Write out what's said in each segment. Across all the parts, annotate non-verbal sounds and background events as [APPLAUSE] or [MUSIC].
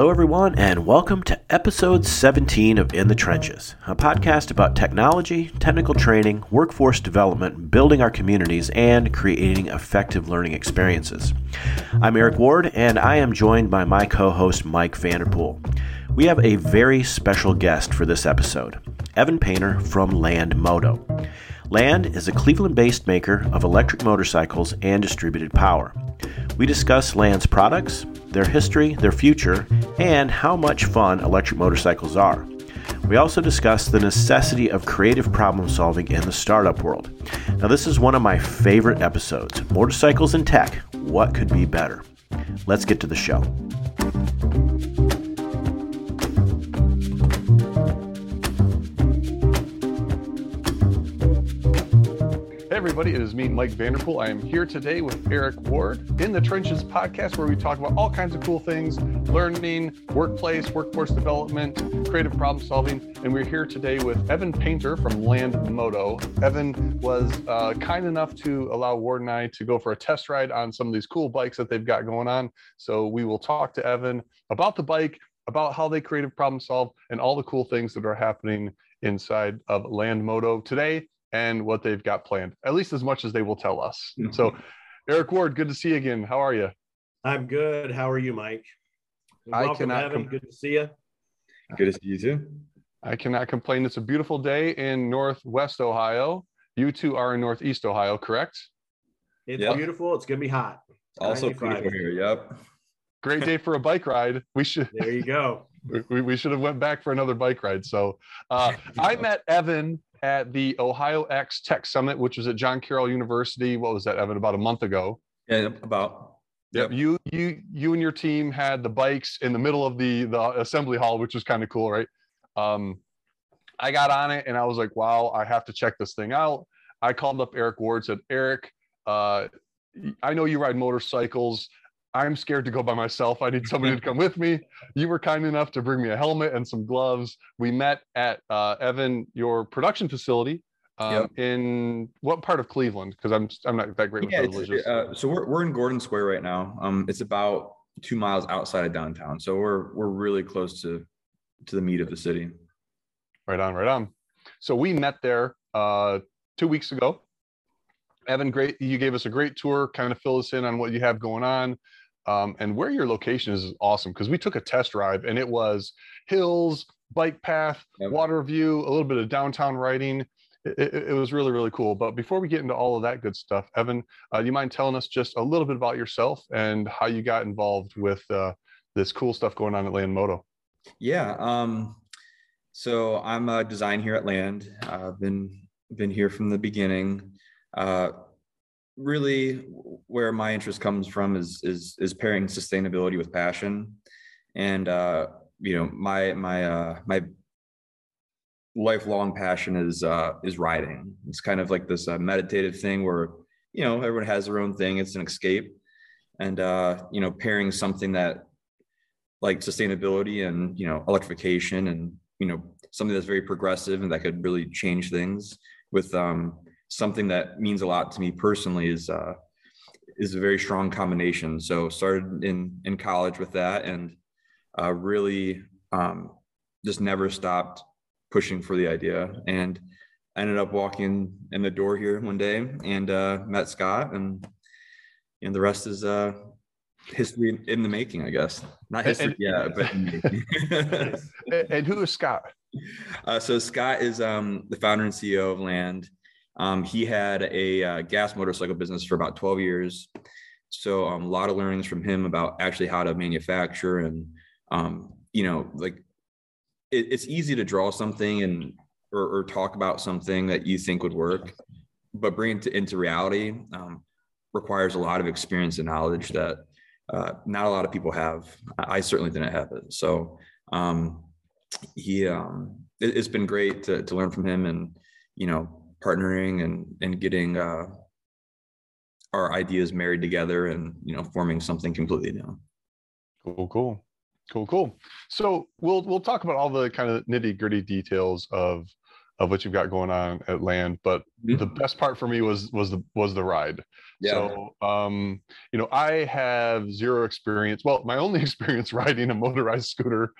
Hello, everyone, and welcome to episode 17 of In the Trenches, a podcast about technology, technical training, workforce development, building our communities, and creating effective learning experiences. I'm Eric Ward, and I am joined by my co host, Mike Vanderpool. We have a very special guest for this episode Evan Painter from Land Moto. Land is a Cleveland based maker of electric motorcycles and distributed power. We discuss Land's products, their history, their future, and how much fun electric motorcycles are. We also discuss the necessity of creative problem solving in the startup world. Now, this is one of my favorite episodes Motorcycles and Tech What Could Be Better? Let's get to the show. Everybody. It is me, Mike Vanderpool. I am here today with Eric Ward in the Trenches podcast, where we talk about all kinds of cool things learning, workplace, workforce development, creative problem solving. And we're here today with Evan Painter from Land Moto. Evan was uh, kind enough to allow Ward and I to go for a test ride on some of these cool bikes that they've got going on. So we will talk to Evan about the bike, about how they creative problem solve, and all the cool things that are happening inside of Land Moto today and what they've got planned, at least as much as they will tell us. Mm-hmm. So, Eric Ward, good to see you again. How are you? I'm good. How are you, Mike? Welcome, I cannot. Com- good to see you. Good to see you too. I cannot complain. It's a beautiful day in Northwest Ohio. You two are in Northeast Ohio, correct? It's yep. beautiful. It's gonna be hot. Also beautiful here. Yep. Great day for a bike ride. We should. There you go. [LAUGHS] we, we should have went back for another bike ride. So uh, I [LAUGHS] met Evan at the Ohio X Tech Summit, which was at John Carroll University. What was that, Evan? About a month ago. Yeah, about. Yep. You you you and your team had the bikes in the middle of the the assembly hall, which was kind of cool, right? Um, I got on it and I was like, wow, I have to check this thing out. I called up Eric Ward, said, Eric, uh, I know you ride motorcycles. I'm scared to go by myself. I need somebody to come with me. You were kind enough to bring me a helmet and some gloves. We met at uh, Evan, your production facility. Um, yep. In what part of Cleveland? Because I'm I'm not that great yeah, with uh, so we're we're in Gordon Square right now. Um, it's about two miles outside of downtown. So we're we're really close to to the meat of the city. Right on, right on. So we met there uh, two weeks ago. Evan, great. You gave us a great tour, kind of fill us in on what you have going on. Um, and where your location is, is awesome because we took a test drive and it was hills, bike path, yep. water view, a little bit of downtown riding. It, it, it, was really, really cool. But before we get into all of that good stuff, Evan, uh, do you mind telling us just a little bit about yourself and how you got involved with uh, this cool stuff going on at Land Moto? Yeah. Um, so I'm a design here at Land. I've been been here from the beginning. Uh, really where my interest comes from is is is pairing sustainability with passion. And uh you know my my uh my lifelong passion is uh is riding. It's kind of like this uh, meditative thing where you know everyone has their own thing. It's an escape. And uh you know pairing something that like sustainability and you know electrification and you know something that's very progressive and that could really change things with um something that means a lot to me personally is uh, is a very strong combination. So started in in college with that, and uh, really um, just never stopped pushing for the idea. And I ended up walking in the door here one day and uh, met Scott, and and the rest is uh, history in the making, I guess. Not history, yeah, but [LAUGHS] and who is Scott? Uh, so Scott is um, the founder and CEO of Land. Um, he had a uh, gas motorcycle business for about 12 years. So um, a lot of learnings from him about actually how to manufacture and, um, you know, like it, it's easy to draw something and or, or, talk about something that you think would work, but bring it to, into reality um, requires a lot of experience and knowledge that uh, not a lot of people have. I certainly didn't have it. So um, he, um, it, has been great to, to learn from him and, you know, partnering and and getting uh, our ideas married together and you know forming something completely new. Cool, cool, cool, cool. So we'll we'll talk about all the kind of nitty gritty details of of what you've got going on at land. But Mhm. the best part for me was was the was the ride. Yeah. So, um, you know, I have zero experience. Well, my only [LAUGHS] experience riding a motorized scooter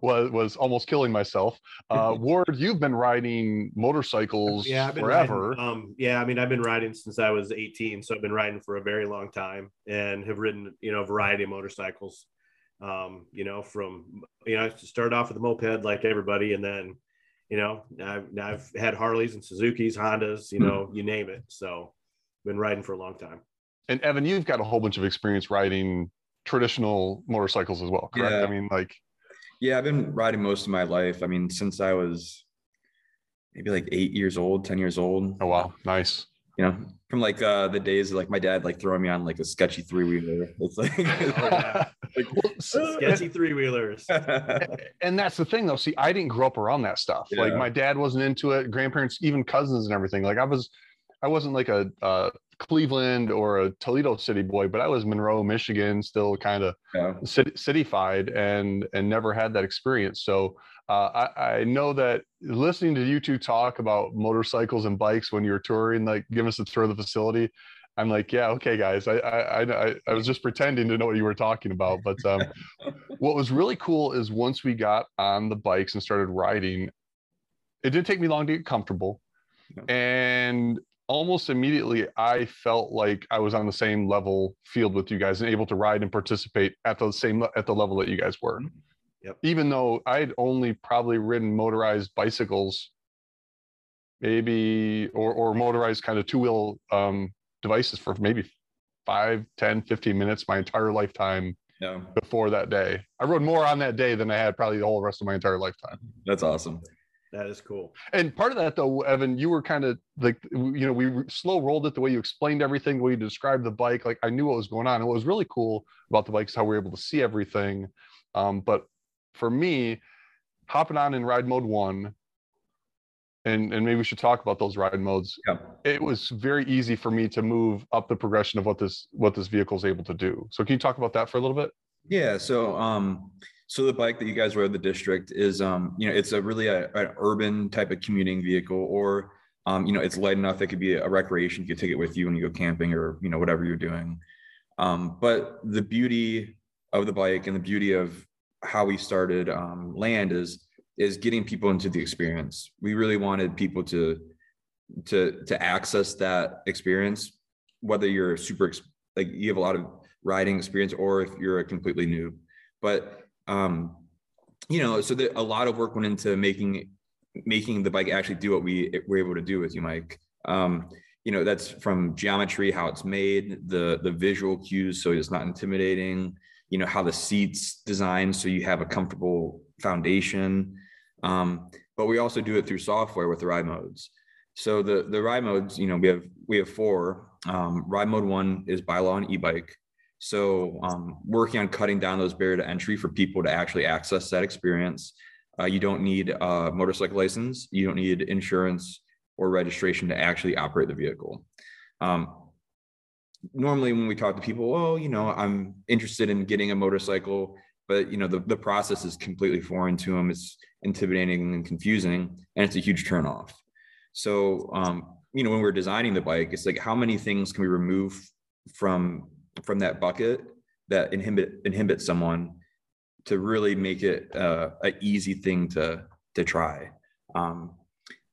was was almost killing myself. [LAUGHS] Uh, Ward, you've been riding motorcycles Yeah, been forever. riding. Um, yeah, I mean, I've been riding since I was 18, so I've been riding for a very long time, and have ridden, you know, a variety of motorcycles. Um, you know, from you know, I started off with a moped like everybody, and then, you know, I've, I've had Harleys and Suzuki's, Hondas, you know, you name it. So, been riding for a long time. and Evan, you've got a whole bunch of experience riding traditional motorcycles as well, correct? Yeah. I mean, like, Yeah, I've been riding most of my life. I mean, since I was maybe like eight years old, 10 years old. oh wow, nice. You know, from like uh the days of like my dad like throwing me on like a sketchy three wheeler. [LAUGHS] It's like, yeah. Well, [LAUGHS] s- Sketchy three wheelers. [LAUGHS] and that's the thing though see i didn't grow up around that stuff like my dad wasn't into it grandparents even cousins and everything like i was i wasn't like a, uh cleveland or a toledo city boy but i was monroe michigan still kind of yeah. city, cityfied and and never had that experience so uh, I, I know that listening to you two talk about motorcycles and bikes when you're touring like give us a tour of the facility i'm like yeah okay guys i i i, I- was just pretending to know what you were talking about but um [LAUGHS] what was really cool is once we got on the bikes and started riding, it didn't take me long to get comfortable. And almost immediately, I felt like I was on the same level field with you guys and able to ride and participate at the same at the level that you guys were. Yep. Even though I'd only probably ridden motorized bicycles, maybe or or motorized kind of two wheel um, devices for maybe 5, 10, 15 minutes my entire lifetime Yeah. before that day. I rode more on that day than I had probably the whole rest of my entire lifetime. That's awesome. That is cool. And part of that, though, Evan, you were kind of like, you know, we slow rolled it the way you explained everything, the way you described the bike. Like I knew what was going on. And what was really cool about the bike is how we were able to see everything. Um, but for me, hopping on in ride mode one, and and maybe we should talk about those ride modes. Yeah. It was very easy for me to move up the progression of what this what this vehicle is able to do. So can you talk about that for a little bit? Yeah. So, um, so the bike that you guys rode the district is, um, you know, it's a really a, an urban type of commuting vehicle, or, um, you know, it's light enough. It could be a recreation. You could take it with you when you go camping or, you know, whatever you're doing. Um, but the beauty of the bike and the beauty of how we started um, land is is getting people into the experience. We really wanted people to to to access that experience, whether you're super like you have a lot of riding experience or if you're a completely new. But um, you know, so that a lot of work went into making making the bike actually do what we were able to do with you, Mike. Um, you know, that's from geometry, how it's made, the the visual cues, so it's not intimidating. You know, how the seats designed so you have a comfortable foundation. Um, but we also do it through software with the ride modes. So the the ride modes, you know, we have we have four. Um, ride mode one is by law e-bike. So um, working on cutting down those barrier to entry for people to actually access that experience. Uh, you don't need a motorcycle license. You don't need insurance or registration to actually operate the vehicle. Um, normally, when we talk to people, well, you know, I'm interested in getting a motorcycle, but you know, the, the process is completely foreign to them. It's intimidating and confusing, and it's a huge turnoff. So, um, you know, when we're designing the bike, it's like how many things can we remove from from that bucket that inhibit inhibit someone to really make it uh, an easy thing to to try. Um,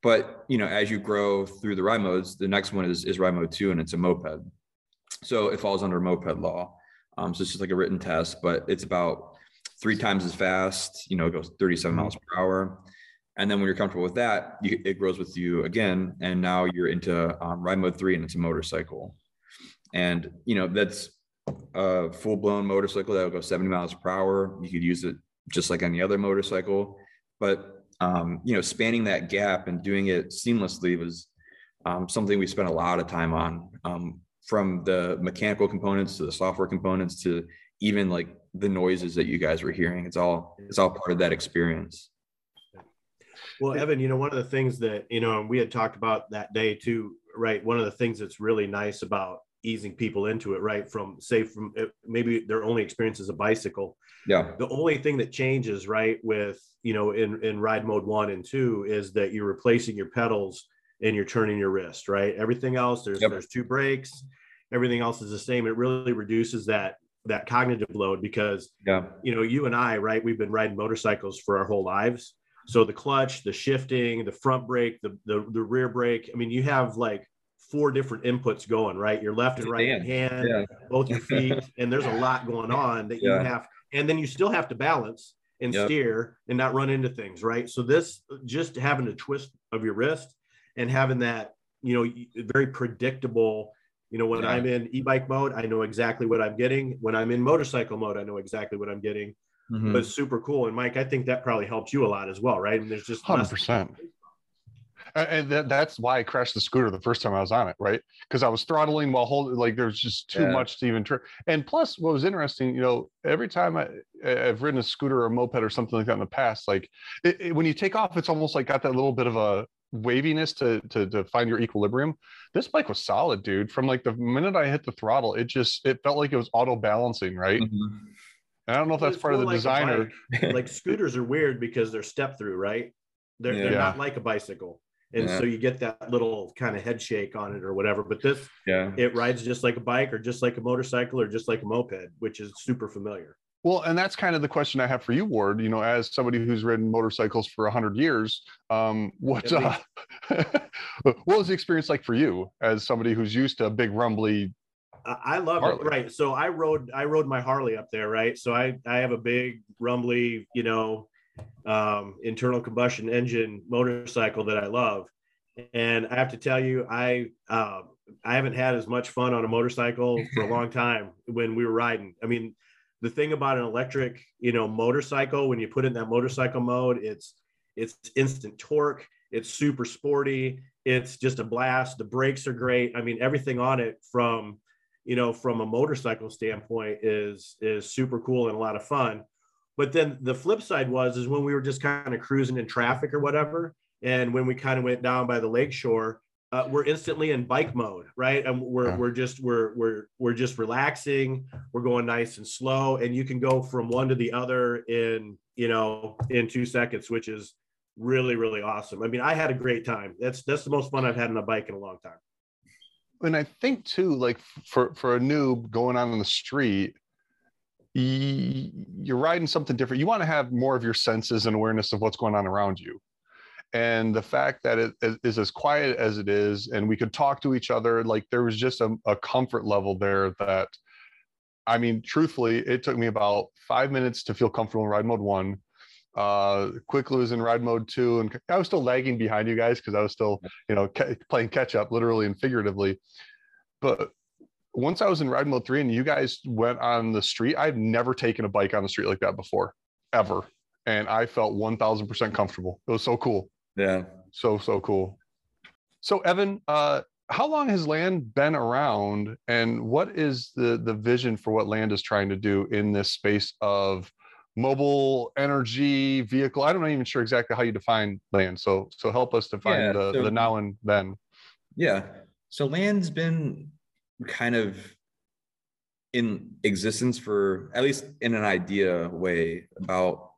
but you know, as you grow through the ride modes, the next one is is ride mode two, and it's a moped. So it falls under moped law. Um, so it's just like a written test, but it's about three times as fast. You know, it goes 37 miles per hour. And then when you're comfortable with that, you, it grows with you again. And now you're into um, ride mode three, and it's a motorcycle. And you know that's a full blown motorcycle that will go 70 miles per hour. You could use it just like any other motorcycle, but um, you know, spanning that gap and doing it seamlessly was um, something we spent a lot of time on. Um, from the mechanical components to the software components to even like the noises that you guys were hearing. It's all it's all part of that experience. Well, Evan, you know, one of the things that, you know, we had talked about that day too, right? One of the things that's really nice about easing people into it, right? From say from uh, maybe their only experience is a bicycle. Yeah. The only thing that changes, right, with you know in in ride mode one and two is that you're replacing your pedals and you're turning your wrist, right? Everything else there's Yep. there's two brakes, everything else is the same. It really reduces that that cognitive load because Yeah. you know, you and I, right? We've been riding motorcycles for our whole lives. So the clutch, the shifting, the front brake, the the, the rear brake. I mean, you have like four different inputs going, right? Your left and right Damn. hand, Yeah. both your [LAUGHS] feet, and there's a lot going on that you have, and then you still have to balance and Yep. steer and not run into things, right? So this just having a twist of your wrist and having that, you know, very predictable. You know, when Yeah. I'm in e-bike mode, I know exactly what I'm getting. When I'm in motorcycle mode, I know exactly what I'm getting Mhm. but it's super cool. And Mike, I think that probably helps you a lot as well, right? And there's just 100%. And- And that, that's why I crashed the scooter the first time I was on it, right? Because I was throttling while holding, like there's just too Yeah. much to even try. And plus, what was interesting, you know, every time I, I've ridden a scooter or a moped or something like that in the past, like it, it- when you take off, it's almost like got that little bit of a waviness to, to to find your equilibrium. This bike was solid, dude. From like the minute I hit the throttle, it just it felt like it was auto balancing, right? Mhm. And I don't know if that's It's part of the like designer. like scooters are weird because they're step through, right? They're, they're not like a bicycle. And Yeah. so you get that little kind of head shake on it or whatever. But this, Yeah. it rides just like a bike or just like a motorcycle or just like a moped, which is super familiar. Well, and that's kind of the question I have for you, Ward. You know, as somebody who's ridden motorcycles for hundred years, um, what uh, [LAUGHS] what was the experience like for you as somebody who's used to a big rumbly? I I love Harley. it. Right. So I rode I rode my Harley up there, right? So I I have a big rumbly, you know, um internal combustion engine motorcycle that I love. And I have to tell you, I uh, I haven't had as much fun on a motorcycle [LAUGHS] for a long time when we were riding. I mean, the thing about an electric, you know, motorcycle, when you put it in that motorcycle mode, it's it's instant torque, it's super sporty, it's just a blast. The brakes are great. I mean, everything on it from you know from a motorcycle standpoint is is super cool and a lot of fun but then the flip side was is when we were just kind of cruising in traffic or whatever and when we kind of went down by the lake shore uh, we're instantly in bike mode right? And we're Yeah. we're just we're we're we're just relaxing we're going nice and slow and you can go from one to the other in you know in two seconds which is really really awesome. I mean i had a great time. That's that's the most fun i've had on a bike in a long time. And I think too, like for for a noob going out on the street, you're riding something different. You want to have more of your senses and awareness of what's going on around you. And the fact that it is- as quiet as it is, and we could talk to each other, like there was just a, a comfort level there that, I mean, truthfully, it took me about five minutes to feel comfortable in ride mode one. Uh, quickly was in ride mode two, and I was still lagging behind you guys because I was still, you know, ca- playing catch up, literally and figuratively. But once I was in ride mode three, and you guys went on the street, I've never taken a bike on the street like that before, ever, and I felt one thousand percent comfortable. It was so cool Yeah. so so cool so evan uh how long has land been around and what is the the vision for what land is trying to do in this space of mobile energy vehicle i'm not even sure exactly how you define land so so help us define Yeah, the, so- the now and then Yeah. So land's been kind of in existence for at least in an idea way about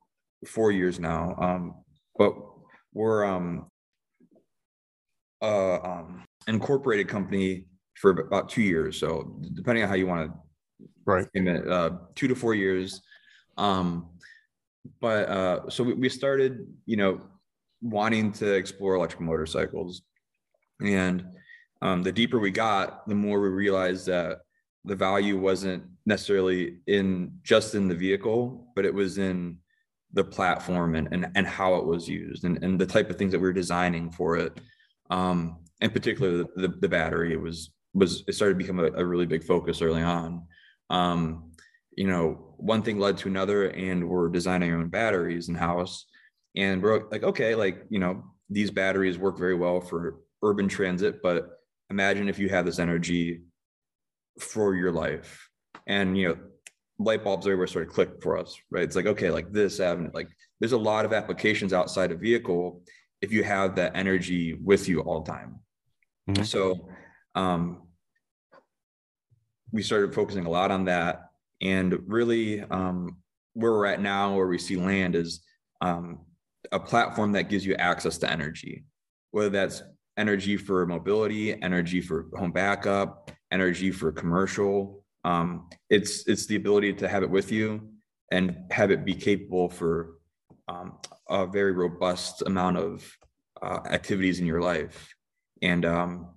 four years now. Um, but we're um uh um incorporated company for about two years. So depending on how you want to right in it, uh, two to four years. Um, but uh, so we, we started, you know, wanting to explore electric motorcycles, and um, the deeper we got, the more we realized that the value wasn't necessarily in just in the vehicle, but it was in the platform and and, and how it was used and, and the type of things that we were designing for it. Um, and particularly the, the, the battery, it was was it started to become a, a really big focus early on um, you know, one thing led to another, and we're designing our own batteries in house. And we're like, okay, like, you know, these batteries work very well for urban transit, but imagine if you have this energy for your life. And, you know, light bulbs everywhere sort of clicked for us, right? It's like, okay, like this avenue, like there's a lot of applications outside a vehicle if you have that energy with you all the time. Mhm. So, um, we started focusing a lot on that. And really, um, where we're at now, where we see land is um, a platform that gives you access to energy, whether that's energy for mobility, energy for home backup, energy for commercial. Um, it's it's the ability to have it with you and have it be capable for um, a very robust amount of uh, activities in your life. And um,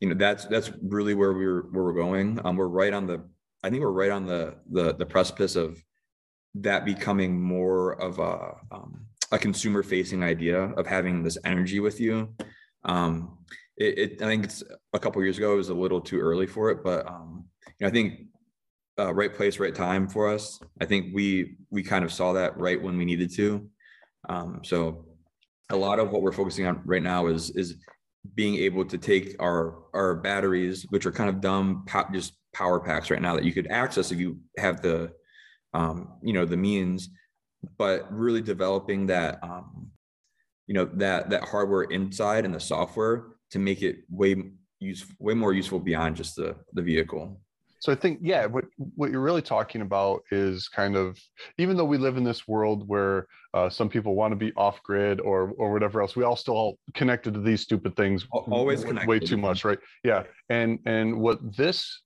you know that's that's really where we're where we're going. Um, we're right on the I think we're right on the the the precipice of that becoming more of a um, a consumer facing idea of having this energy with you. Um, it, it, I think it's a couple years ago. It was a little too early for it, but um, you know, I think uh, right place, right time for us. I think we we kind of saw that right when we needed to. Um, so a lot of what we're focusing on right now is is being able to take our our batteries, which are kind of dumb, just power packs right now that you could access if you have the um, you know the means, but really developing that um, you know that that hardware inside and the software to make it way use way more useful beyond just the the vehicle. So I think, yeah, what what you're really talking about is kind of even though we live in this world where uh, some people want to be off grid or or whatever else, we all still all connected to these stupid things always way too much, right? Yeah, and and what this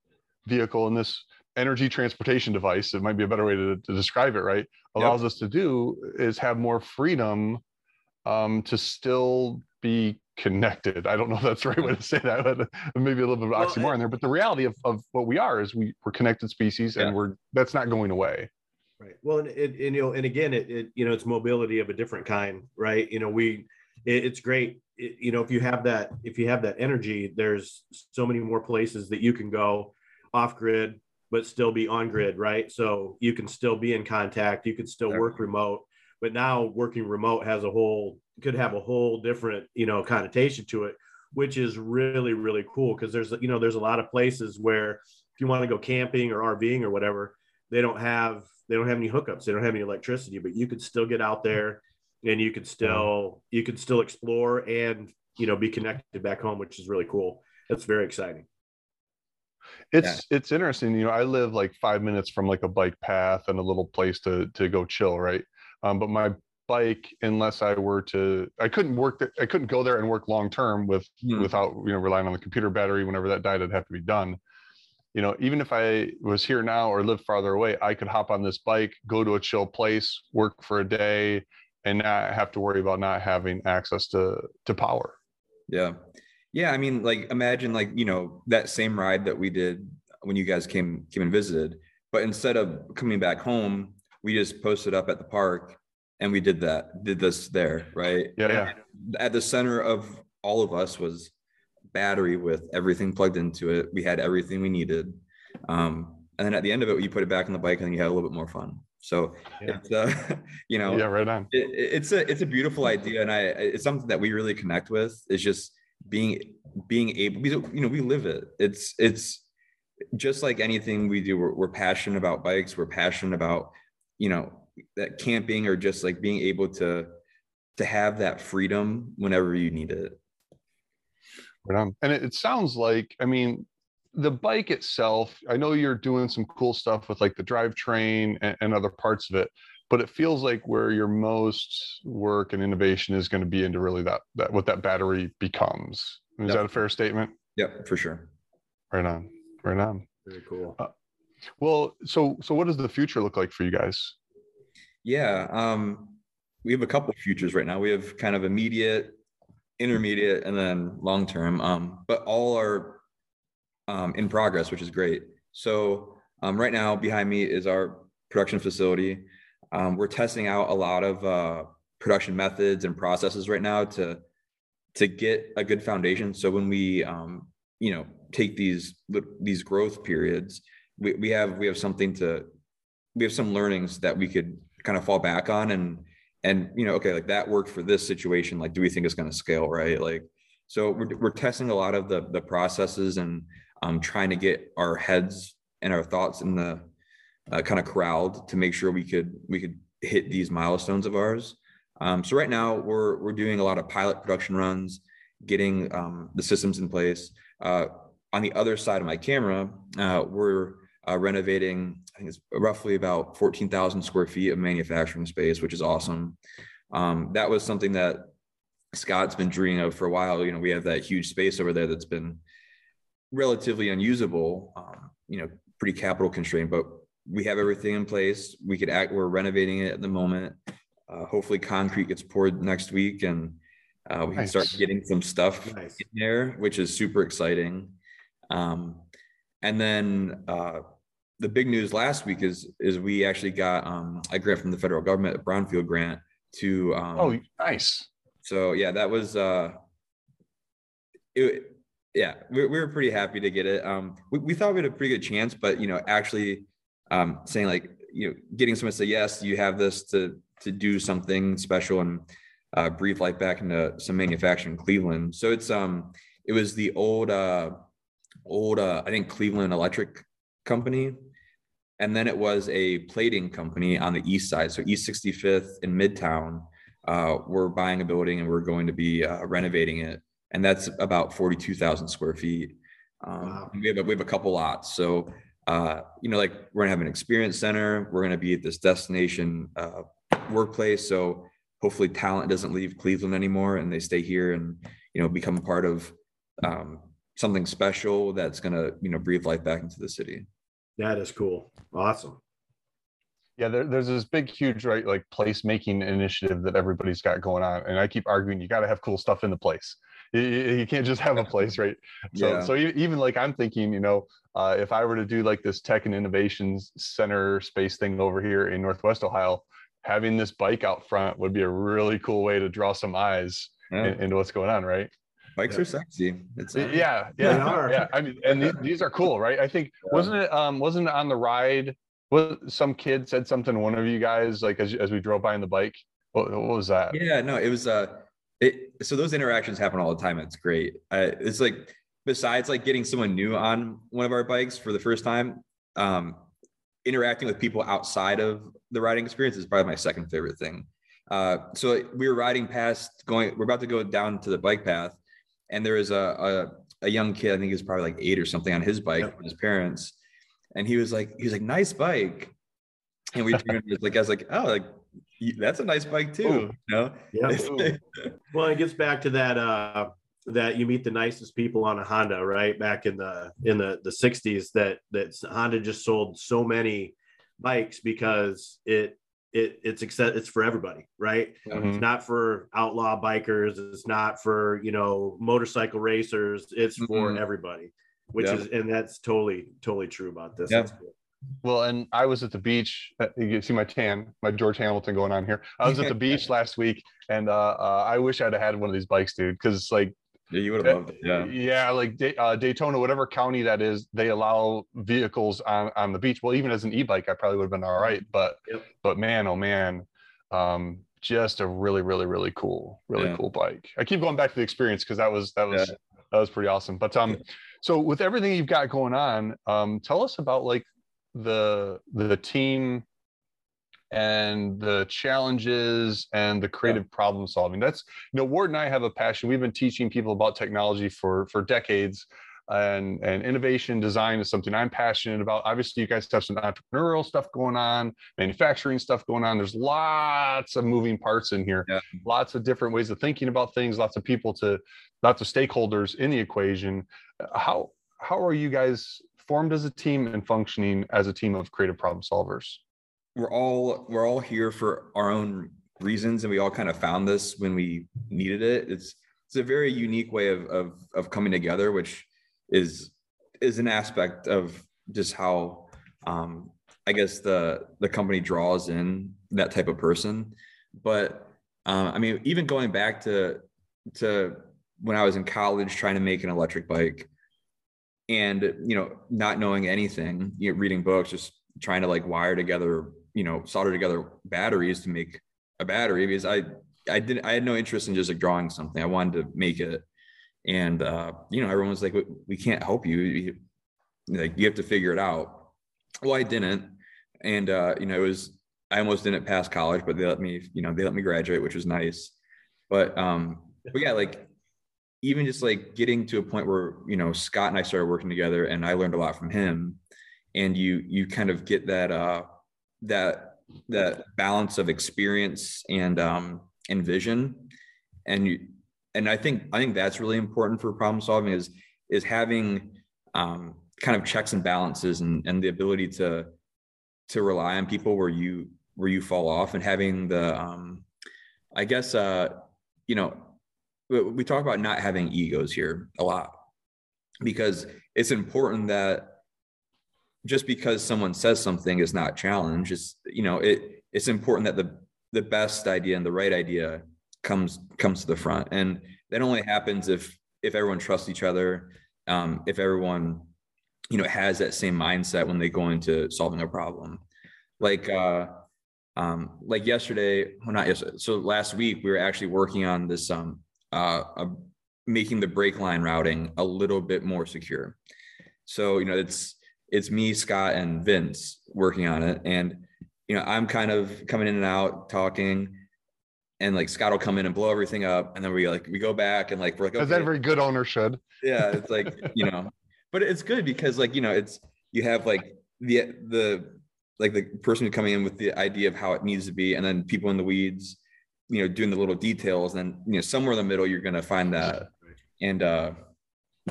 vehicle and this energy transportation device, it might be a better way to, to describe it, right? Allows yep. us to do is have more freedom um, to still be connected. I don't know if that's the right way to say that, but maybe a little bit of oxymoron well, there. But the reality of, of what we are is we, we're connected species yeah. and we're that's not going away. Right. Well, and, and, and you know, and again, it, it, you know, it's mobility of a different kind, right? You know, we, it, it's great. It, you know, if you have that, if you have that energy, there's so many more places that you can go off grid, but still be on grid, right? So you can still be in contact. You can still work remote but now working remote has a whole could have a whole different you know connotation to it which is really really cool. Because there's you know there's a lot of places where if you want to go camping or rving or whatever they don't have they don't have any hookups they don't have any electricity but you could still get out there and you could still you could still explore and you know be connected back home which is really cool. That's very exciting. It's yeah. it's interesting you know i live like five minutes from like a bike path and a little place to to go chill right um, but my bike, unless I were to, I couldn't work. I couldn't go there and work long term with hmm. without you know relying on the computer battery. Whenever that died, it'd have to be done. You know, even if I was here now or lived farther away, I could hop on this bike, go to a chill place, work for a day, and not have to worry about not having access to to power. Yeah, yeah. I mean, like imagine like you know that same ride that we did when you guys came came and visited, but instead of coming back home we just posted up at the park and we did that, did this there, right? Yeah, yeah. At the center of all of us was battery with everything plugged into it. We had everything we needed. Um, and then at the end of it, you put it back on the bike and you had a little bit more fun. So yeah. it's uh, [LAUGHS] you know, yeah, right on. It, it's a it's a beautiful idea, and I it's something that we really connect with. Is just being being able, you know, we live it. It's it's just like anything we do. We're, we're passionate about bikes. We're passionate about you know that camping or just like being able to to have that freedom whenever you need it. Right on. and it, it sounds like i mean the bike itself i know you're doing some cool stuff with like the drivetrain and, and other parts of it but it feels like where your most work and innovation is going to be into really that that what that battery becomes. Is yep. that a fair statement? Yep for sure. Right on. Right on. Very cool. Uh, well, so so what does the future look like for you guys? Yeah, um, we have a couple futures right now. We have kind of immediate, intermediate, and then long term. Um, but all are um, in progress, which is great. So um, right now, behind me is our production facility. Um, we're testing out a lot of uh, production methods and processes right now to to get a good foundation. So when we um, you know take these these growth periods we, we have we have something to we have some learnings that we could kind of fall back on and and you know okay like that worked for this situation like do we think it's going to scale right? Like so we're, we're testing a lot of the the processes and um, trying to get our heads and our thoughts in the uh, kind of corralled to make sure we could we could hit these milestones of ours. Um, so right now we're we're doing a lot of pilot production runs getting um, the systems in place. Uh, on the other side of my camera, uh, we're uh, renovating. I think it's roughly about fourteen thousand square feet of manufacturing space, which is awesome. Um, that was something that Scott's been dreaming of for a while. You know, we have that huge space over there that's been relatively unusable. Um, you know, pretty capital constrained, but we have everything in place. We could act. We're renovating it at the moment. Uh, hopefully, concrete gets poured next week, and uh, we nice. can start getting some stuff nice. in there, which is super exciting. Um, and then uh, the big news last week is is we actually got um, a grant from the federal government, a brownfield grant to. Um, oh, nice. So yeah, that was. Uh, it, yeah, we, we were pretty happy to get it. Um, we, we thought we had a pretty good chance, but you know, actually um, saying like you know getting someone to say yes you have this to to do something special and uh, breathe life back into some manufacturing in cleveland so it's um it was the old uh old uh i think cleveland electric company and then it was a plating company on the east side so east 65th in midtown uh, we're buying a building and we're going to be uh, renovating it and that's about 42,000 square feet um, wow. we have a, we have a couple lots so uh, you know, like we're gonna have an experience center. We're gonna be at this destination uh, workplace. So hopefully, talent doesn't leave Cleveland anymore, and they stay here and you know become a part of um, something special that's gonna you know breathe life back into the city. That is cool. Awesome. Yeah, there, there's this big, huge, right, like placemaking initiative that everybody's got going on, and I keep arguing you got to have cool stuff in the place you, you can't just have a place right so yeah. so even like i'm thinking you know uh, if i were to do like this tech and innovations center space thing over here in northwest ohio having this bike out front would be a really cool way to draw some eyes yeah. in, into what's going on right bikes yeah. are sexy it's uh, yeah yeah yeah i mean and these, these are cool right i think wasn't it um wasn't it on the ride was some kid said something one of you guys like as, as we drove by on the bike what, what was that yeah no it was uh it, so those interactions happen all the time. It's great. Uh, it's like besides like getting someone new on one of our bikes for the first time, um, interacting with people outside of the riding experience is probably my second favorite thing. Uh, so we were riding past, going, we're about to go down to the bike path, and there was a, a, a young kid, I think he was probably like eight or something on his bike yep. with his parents, and he was like, he was like, nice bike, and we turned like I was like, oh, like that's a nice bike too. Ooh. You know? Yeah. [LAUGHS] well, it gets back to that uh that you meet the nicest people on a Honda, right? Back in the in the the 60s that that Honda just sold so many bikes because it it it's it's for everybody, right? Mm-hmm. It's not for outlaw bikers, it's not for, you know, motorcycle racers, it's for mm-hmm. everybody. Which is and that's totally totally true about this. Yeah. Well, and I was at the beach. Uh, you see my tan, my George Hamilton going on here. I was at the [LAUGHS] beach last week, and uh, uh, I wish I'd have had one of these bikes, dude. Because it's like, yeah, you would have loved it. Yeah, yeah, like uh, Daytona, whatever county that is, they allow vehicles on on the beach. Well, even as an e-bike, I probably would have been all right. But yep. but man, oh man, um, just a really really really cool, really yeah. cool bike. I keep going back to the experience because that was that was yeah. that was pretty awesome. But um, so with everything you've got going on, um, tell us about like the the team and the challenges and the creative yeah. problem solving that's you know ward and i have a passion we've been teaching people about technology for for decades and and innovation design is something i'm passionate about obviously you guys have some entrepreneurial stuff going on manufacturing stuff going on there's lots of moving parts in here yeah. lots of different ways of thinking about things lots of people to lots of stakeholders in the equation how how are you guys formed as a team and functioning as a team of creative problem solvers? We're all we're all here for our own reasons, and we all kind of found this when we needed it. It's it's a very unique way of of of coming together, which is is an aspect of just how um, I guess the the company draws in that type of person. But uh, I mean, even going back to to when I was in college trying to make an electric bike, and you know not knowing anything you know, reading books just trying to like wire together you know solder together batteries to make a battery because i i didn't i had no interest in just like drawing something. I wanted to make it. And uh you know everyone was like we, we can't help you. like you have to figure it out. Well i didn't. And uh you know it was i almost didn't pass college but they let me you know they let me graduate which was nice. But um but yeah like even just like getting to a point where you know Scott and I started working together, and I learned a lot from him, and you you kind of get that uh that that balance of experience and um and vision, and you and I think I think that's really important for problem solving is is having um kind of checks and balances and and the ability to to rely on people where you where you fall off and having the um I guess uh you know we talk about not having egos here a lot because it's important that just because someone says something is not challenged it's you know it it's important that the the best idea and the right idea comes comes to the front and that only happens if if everyone trusts each other um, if everyone you know has that same mindset when they go into solving a problem like uh um like yesterday well not yesterday so last week we were actually working on this um uh, uh, making the brake line routing a little bit more secure. So you know it's it's me, Scott, and Vince working on it, and you know I'm kind of coming in and out talking. And like Scott will come in and blow everything up, and then we like we go back and like we're like, okay. as every good owner should. Yeah, it's like you know, [LAUGHS] but it's good because like you know it's you have like the the like the person coming in with the idea of how it needs to be, and then people in the weeds you know doing the little details and you know somewhere in the middle you're going to find that and uh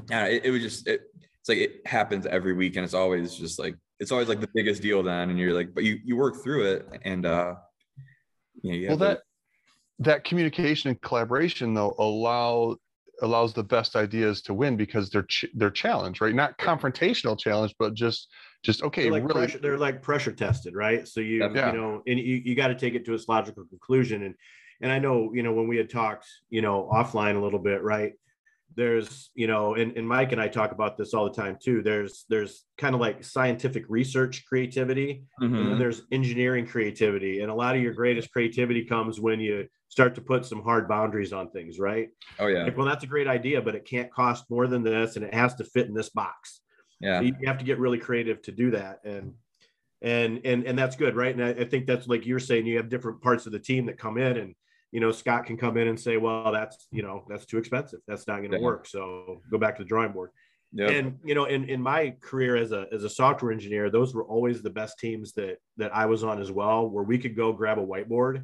yeah it, it was just it, it's like it happens every week and it's always just like it's always like the biggest deal then and you're like but you you work through it and uh you know, you well that to, that communication and collaboration though allow allows the best ideas to win because they're ch- they're challenged right not confrontational challenge but just just okay they're like, really pressure, they're like pressure tested right so you yeah. you know and you, you got to take it to its logical conclusion and and I know, you know, when we had talked, you know, offline a little bit, right? There's, you know, and, and Mike and I talk about this all the time too. There's there's kind of like scientific research creativity, mm-hmm. and then mm-hmm. there's engineering creativity. And a lot of your greatest creativity comes when you start to put some hard boundaries on things, right? Oh yeah. Like, well, that's a great idea, but it can't cost more than this, and it has to fit in this box. Yeah. So you have to get really creative to do that. And and and and that's good right and I, I, think that's like you're saying you have different parts of the team that come in and you know, Scott can come in and say, well, that's, you know, that's too expensive. That's not going to work. So go back to the drawing board. Yep. And, you know, in, in my career as a, as a software engineer, those were always the best teams that, that I was on as well, where we could go grab a whiteboard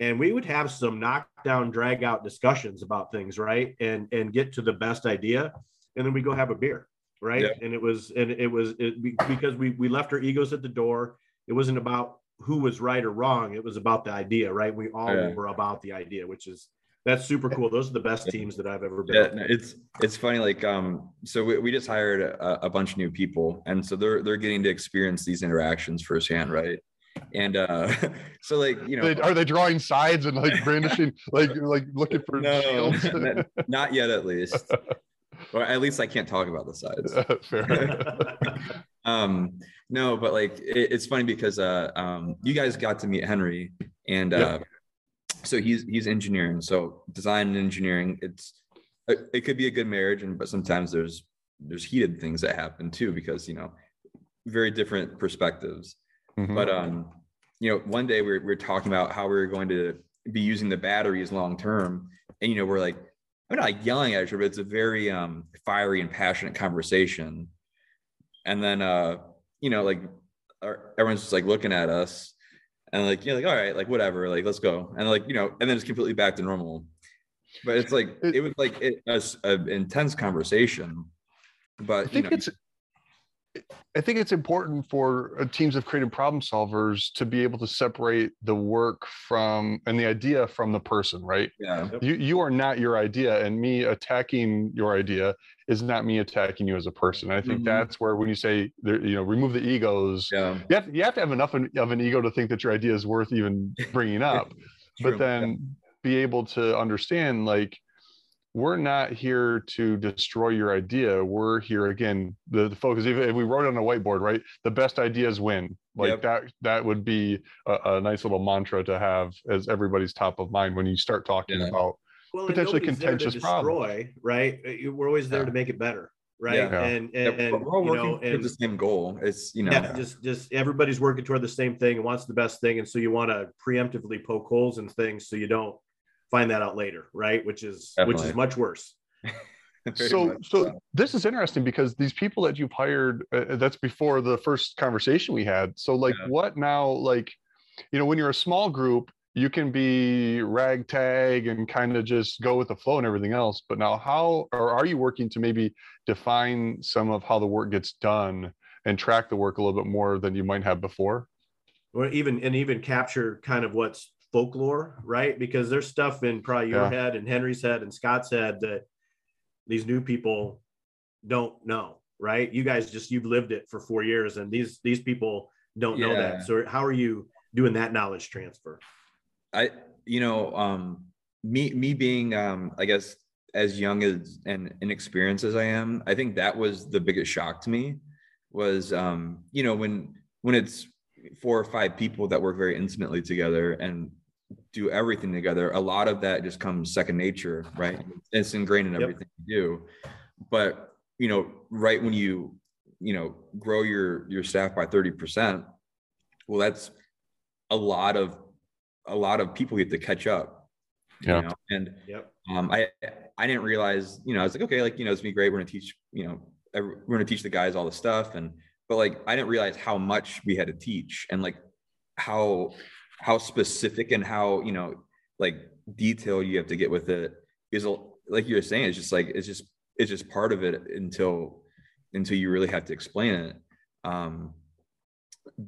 and we would have some knockdown drag out discussions about things. Right. And, and get to the best idea. And then we go have a beer. Right. Yep. And it was, and it was it, because we, we left our egos at the door. It wasn't about who was right or wrong. It was about the idea, right? We all yeah. were about the idea, which is that's super cool. Those are the best teams that I've ever been. Yeah, it's it's funny. Like, um, so we, we just hired a, a, bunch of new people, and so they're they're getting to experience these interactions firsthand, right? And uh, [LAUGHS] so like you know, are they drawing sides and like brandishing, [LAUGHS] like like looking for no, [LAUGHS] not yet at least. or at least I can't talk about the sides. Fair. um, no, but like it, it's funny because uh, um, you guys got to meet Henry, and uh, so he's he's engineering. So design and engineering, it's it, it could be a good marriage, and but sometimes there's there's heated things that happen too because you know very different perspectives. Mm-hmm. But um, you know, one day we we're, we we're talking about how we were going to be using the batteries long term, and you know, we're like, I'm not like yelling at each other, but it's a very um fiery and passionate conversation. And then uh you know, like everyone's just like looking at us and like, you're know, like, all right, like whatever, like, let's go. And like, you know, and then it's completely back to normal. But it's like, it was like it, an intense conversation. But I think you know, it's, I think it's important for uh, teams of creative problem solvers to be able to separate the work from and the idea from the person, right? Yeah. You you are not your idea, and me attacking your idea is not me attacking you as a person. I think mm-hmm. that's where when you say you know remove the egos, yeah. you have you have to have enough of an ego to think that your idea is worth even bringing [LAUGHS] up, but then yeah. be able to understand like we're not here to destroy your idea. We're here again. The, the focus, even if, we wrote it on a whiteboard, right? The best ideas win. Like yep. that. That would be a, a, nice little mantra to have as everybody's top of mind when you start talking yeah. about well, potentially contentious problems. Right? Uh, we're always there yeah. to make it better. Right. Yeah. And and, and we're all working know, and, the same goal. It's you know yeah, just just everybody's working toward the same thing and wants the best thing. And so you want to preemptively poke holes in things so you don't find that out later, right? Which is Definitely. which is much worse. [LAUGHS] so so this is interesting because these people that you've hired uh, uh, that's before the first conversation we had so like yeah. what now like you know when you're a small group you can be ragtag and kind of just go with the flow and everything else but now how or are you working to maybe define some of how the work gets done and track the work a little bit more than you might have before or even and even capture kind of what's folklore right? Because there's stuff in probably your yeah. head and henry's head and scott's head that these new people don't know right? You guys just you've lived it for four years and these these people don't know that. So how are you doing that knowledge transfer? I you know um me me being um i guess as young as and inexperienced as i am i think that was the biggest shock to me was um you know when when it's four or five people that work very intimately together and do everything together, a lot of that just comes second nature, right? It's ingrained in everything yep. you do. But you know, right when you you know grow your your staff by 30%, well, that's a lot of a lot of people get to catch up. Yeah. You know? And yep. um, I I didn't realize, you know, I was like, okay, like, you know, it's gonna be great. We're gonna teach, you know, every, we're gonna teach the guys all the stuff. And but like I didn't realize how much we had to teach and like how how specific and how you know like detailed you have to get with it. Is like you were saying it's just like it's just it's just part of it until until you really have to explain it. Um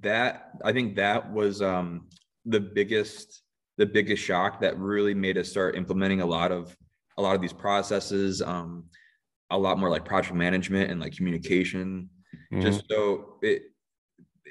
that i think that was um the biggest the biggest shock that really made us start implementing a lot of a lot of these processes um a lot more like project management and like communication. Mm-hmm. just so it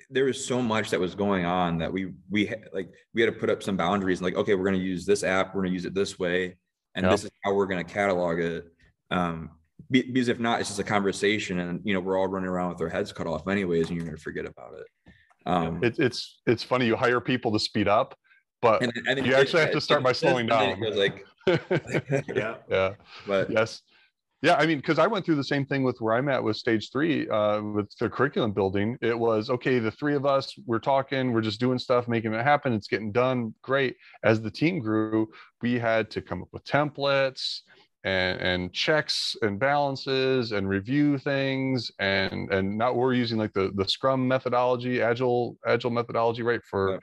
there was so much that was going on that we we like we had to put up some boundaries and like okay we're going to use this app we're going to use it this way and yep. this is how we're going to catalog it. Um because if not it's just a conversation and you know we're all running around with our heads cut off anyways and you're going to forget about it. Um it, it's it's funny you hire people to speed up but and, and you actually it, have to start by slowing down. like [LAUGHS] yeah. Yeah. But yes yeah, I mean, because I went through the same thing with where I'm at with stage three uh, with the curriculum building. It was okay, the three of us, we're talking, we're just doing stuff, making it happen. It's getting done. Great. As the team grew, we had to come up with templates and, and checks and balances and review things. And and now we're using like the the Scrum methodology, agile agile methodology, right? For yeah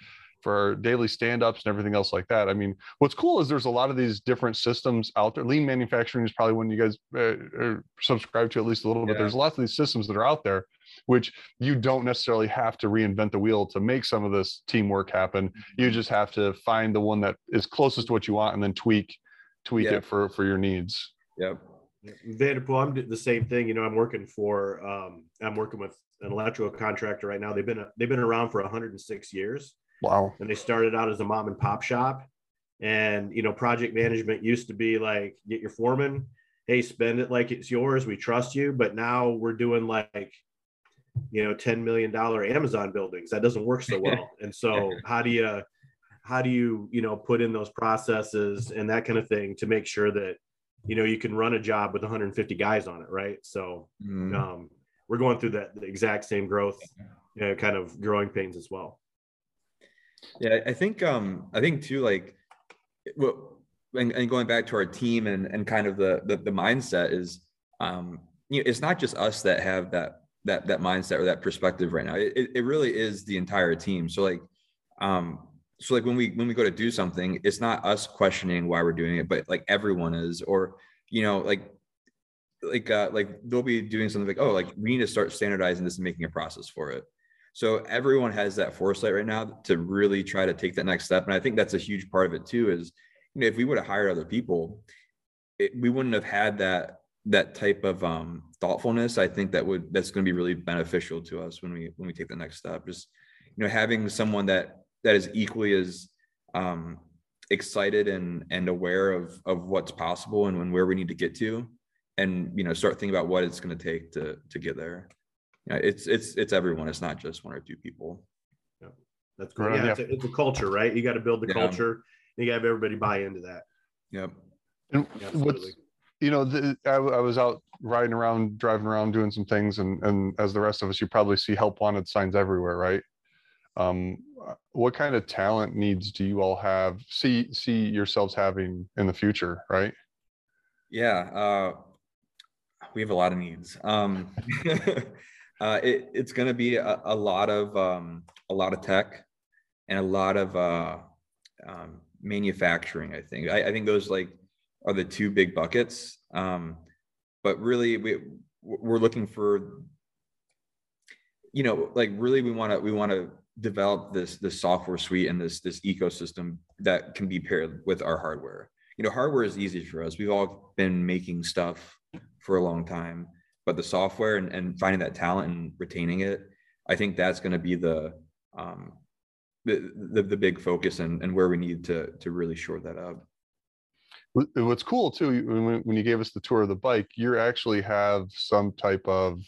for our daily stand-ups and everything else like that. I mean, what's cool is there's a lot of these different systems out there. Lean manufacturing is probably one you guys uh, subscribe to at least a little bit. There's lots of these systems that are out there, which you don't necessarily have to reinvent the wheel to make some of this teamwork happen. You mm-hmm. just have to find the one that is closest to what you want and then tweak tweak it for for your needs. Yep. Vanderpool, I'm the same thing. You know, I'm working for um, I'm working with an electrical contractor right now. They've been they've been around for 106 years Wow. And they started out as a mom and pop shop. And, you know, project management used to be like, get your foreman, hey, spend it like it's yours. We trust you. But now we're doing like, you know, $10 million Amazon buildings. That doesn't work so [LAUGHS] well. and so how do you, how do you, you know, put in those processes and that kind of thing to make sure that, you know, you can run a job with 150 guys on it. Right. So, mm. um, we're going through that the exact same growth, you know, kind of growing pains as well. Yeah, I think um I think too like well and, and going back to our team and and kind of the the, the mindset is um you know it's not just us that have that that that mindset or that perspective right now. It, it really is the entire team. So like um so like when we when we go to do something, it's not us questioning why we're doing it, but like everyone is or you know like like uh like they'll be doing something like oh like we need to start standardizing this and making a process for it so everyone has that foresight right now to really try to take that next step. And I think that's a huge part of it too, is, you know, if we would have hired other people, it, we wouldn't have had that, that type of um, thoughtfulness. I think that would, that's going to be really beneficial to us when we, when we take the next step, just, you know, having someone that, that is equally as um, excited and, and aware of, of what's possible and, and where we need to get to and, you know, start thinking about what it's going to take to, to get there yeah, it's it's it's everyone. It's not just one or two people. Yeah, that's great. Yeah, It's, a, it's, a, culture, right? You got to build the yeah. culture. You got to have everybody buy into that. Yep. And what's you know, the, I, I, was out riding around, driving around, doing some things, and and as the rest of us, you probably see help wanted signs everywhere, right? Um, what kind of talent needs do you all have? See see yourselves having in the future, right? Yeah. Uh, we have a lot of needs. Um, [LAUGHS] uh, it, it's going to be a, a, lot of um, a lot of tech and a lot of uh, um, manufacturing. I think I, I, think those like are the two big buckets. Um, but really, we we're looking for you know like really we want to we want to develop this this software suite and this this ecosystem that can be paired with our hardware you know hardware is easy for us we've all been making stuff for a long time but the software and, and finding that talent and retaining it i think that's going to be the um the, the, the big focus and, and where we need to to really shore that up what's cool too when you gave us the tour of the bike you actually have some type of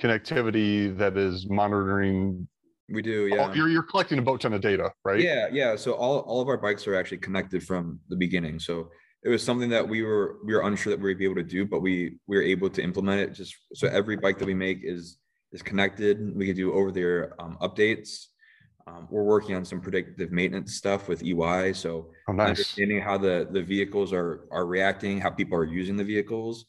connectivity that is monitoring we do, yeah. you're you're collecting a boat ton of data, right? Yeah, yeah. So all, all of our bikes are actually connected from the beginning. So it was something that we were we were unsure that we would be able to do, but we we were able to implement it. Just so every bike that we make is is connected. We can do over the air um, updates. Um, we're working on some predictive maintenance stuff with EY. So oh, nice. understanding how the the vehicles are are reacting, how people are using the vehicles,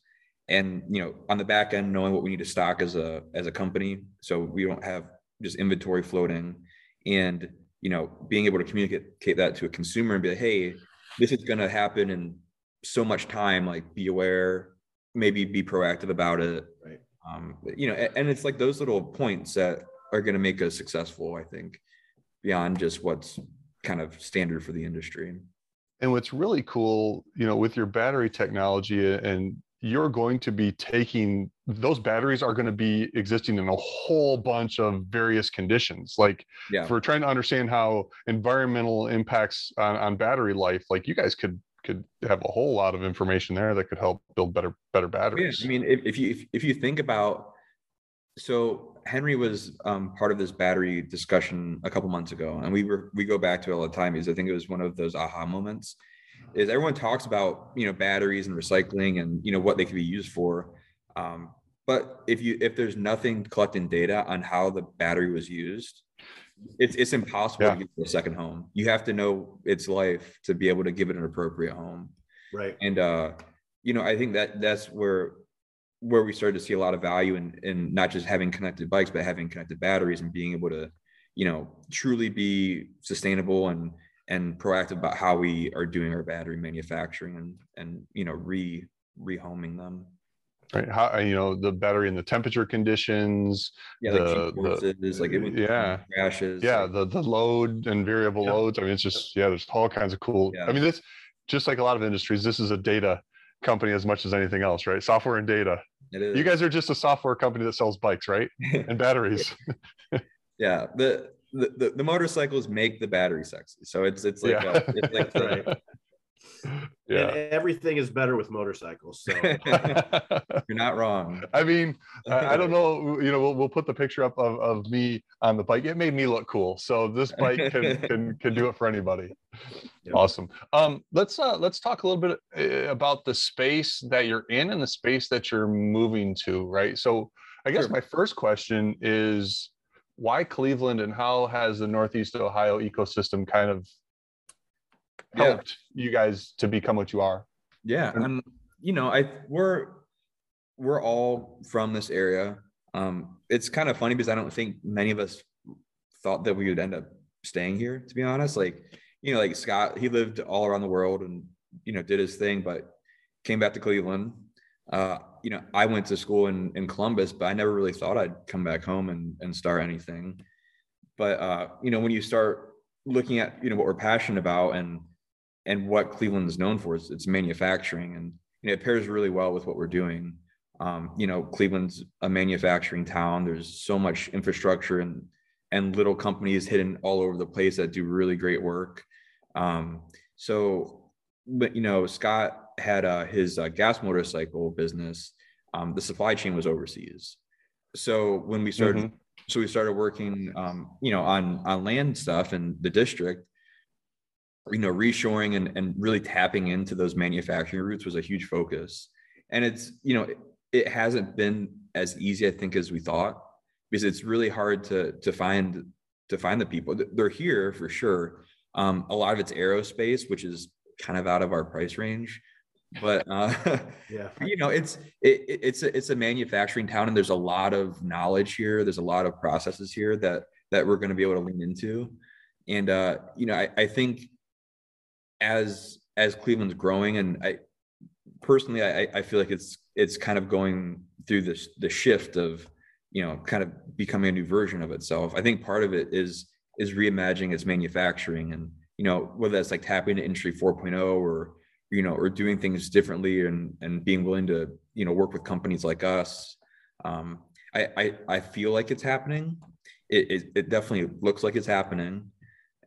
and you know on the back end knowing what we need to stock as a as a company, so we don't have just inventory floating and you know being able to communicate that to a consumer and be like hey this is going to happen in so much time like be aware maybe be proactive about it. Right. Um, you know and it's like those little points that are going to make us successful i think beyond just what's kind of standard for the industry. And what's really cool you know with your battery technology and you're going to be taking those batteries are going to be existing in a whole bunch of various conditions. Like yeah. if we're trying to understand how environmental impacts on, on battery life like you guys could could have a whole lot of information there that could help build better better batteries yeah, i mean if, if you if, if you think about so henry was um, part of this battery discussion a couple months ago and we were we go back to it all the time because i think it was one of those aha moments is everyone talks about you know batteries and recycling and you know what they can be used for. Um, but if you if there's nothing collecting data on how the battery was used it's it's impossible yeah. to get to a second home. You have to know its life to be able to give it an appropriate home. Right. And uh you know i think that that's where where we started to see a lot of value in in not just having connected bikes but having connected batteries and being able to you know truly be sustainable and and proactive about how we are doing our battery manufacturing and and you know re rehoming them. Right. How uh, you know the battery and the temperature conditions yeah the, the, like uh, it yeah. crashes yeah the the load and variable yeah. loads. I mean it's just yeah there's all kinds of cool yeah. i mean this just like a lot of industries this is a data company as much as anything else right? Software and data. It is. you guys are just a software company that sells bikes right? [LAUGHS] And batteries. Yeah. The the, the, the, motorcycles make the battery sexy. So it's it's like yeah. a, it's like [LAUGHS] the, yeah. And everything is better with motorcycles. So [LAUGHS] you're not wrong. I mean, I, I, don't know. [LAUGHS] You know, we'll, we'll put the picture up of, of me on the bike. It made me look cool. So this bike can can can do it for anybody. Yeah. Awesome. Um, let's uh, let's talk a little bit uh, about the space that you're in and the space that you're moving to. Right. So I guess sure. my first question is why Cleveland and how has the Northeast Ohio ecosystem kind of helped yeah. you guys to become what you are? Yeah, and you know, I we're we're all from this area. Um, it's kind of funny because I don't think many of us thought that we would end up staying here. To be honest, like you know, like Scott, he lived all around the world and you know did his thing, but came back to Cleveland. Uh, you know, I went to school in, in Columbus, but I never really thought I'd come back home and, and start anything. But, uh, you know, when you start looking at, you know, what we're passionate about and, and what Cleveland is known for is it's manufacturing and, you know, it pairs really well with what we're doing. Um, you know, Cleveland's a manufacturing town. There's so much infrastructure and, and little companies hidden all over the place that do really great work. Um, so, but, you know, Scott had uh, his uh, gas motorcycle business, um, the supply chain was overseas. So when we started, mm-hmm. so we started working, um, you know, on on land stuff in the district. You know, reshoring and, and really tapping into those manufacturing routes was a huge focus. And it's, you know, it, it hasn't been as easy, I think, as we thought, because it's really hard to to find to find the people. They're here for sure. Um, a lot of it's aerospace, which is kind of out of our price range but uh, [LAUGHS] Yeah. you know, it's it, it- it's a, it's a manufacturing town, and there's a lot of knowledge here. There's a lot of processes here that that we're going to be able to lean into, and uh, you know, I, I think as as Cleveland's growing, and I personally, I, I feel like it's it's kind of going through this the shift of you know kind of becoming a new version of itself. I think part of it is is reimagining its manufacturing, and you know whether that's like tapping into industry 4.0 or you know or doing things differently and and being willing to you know work with companies like us. Um, I, I I feel like it's happening. It, it it definitely looks like it's happening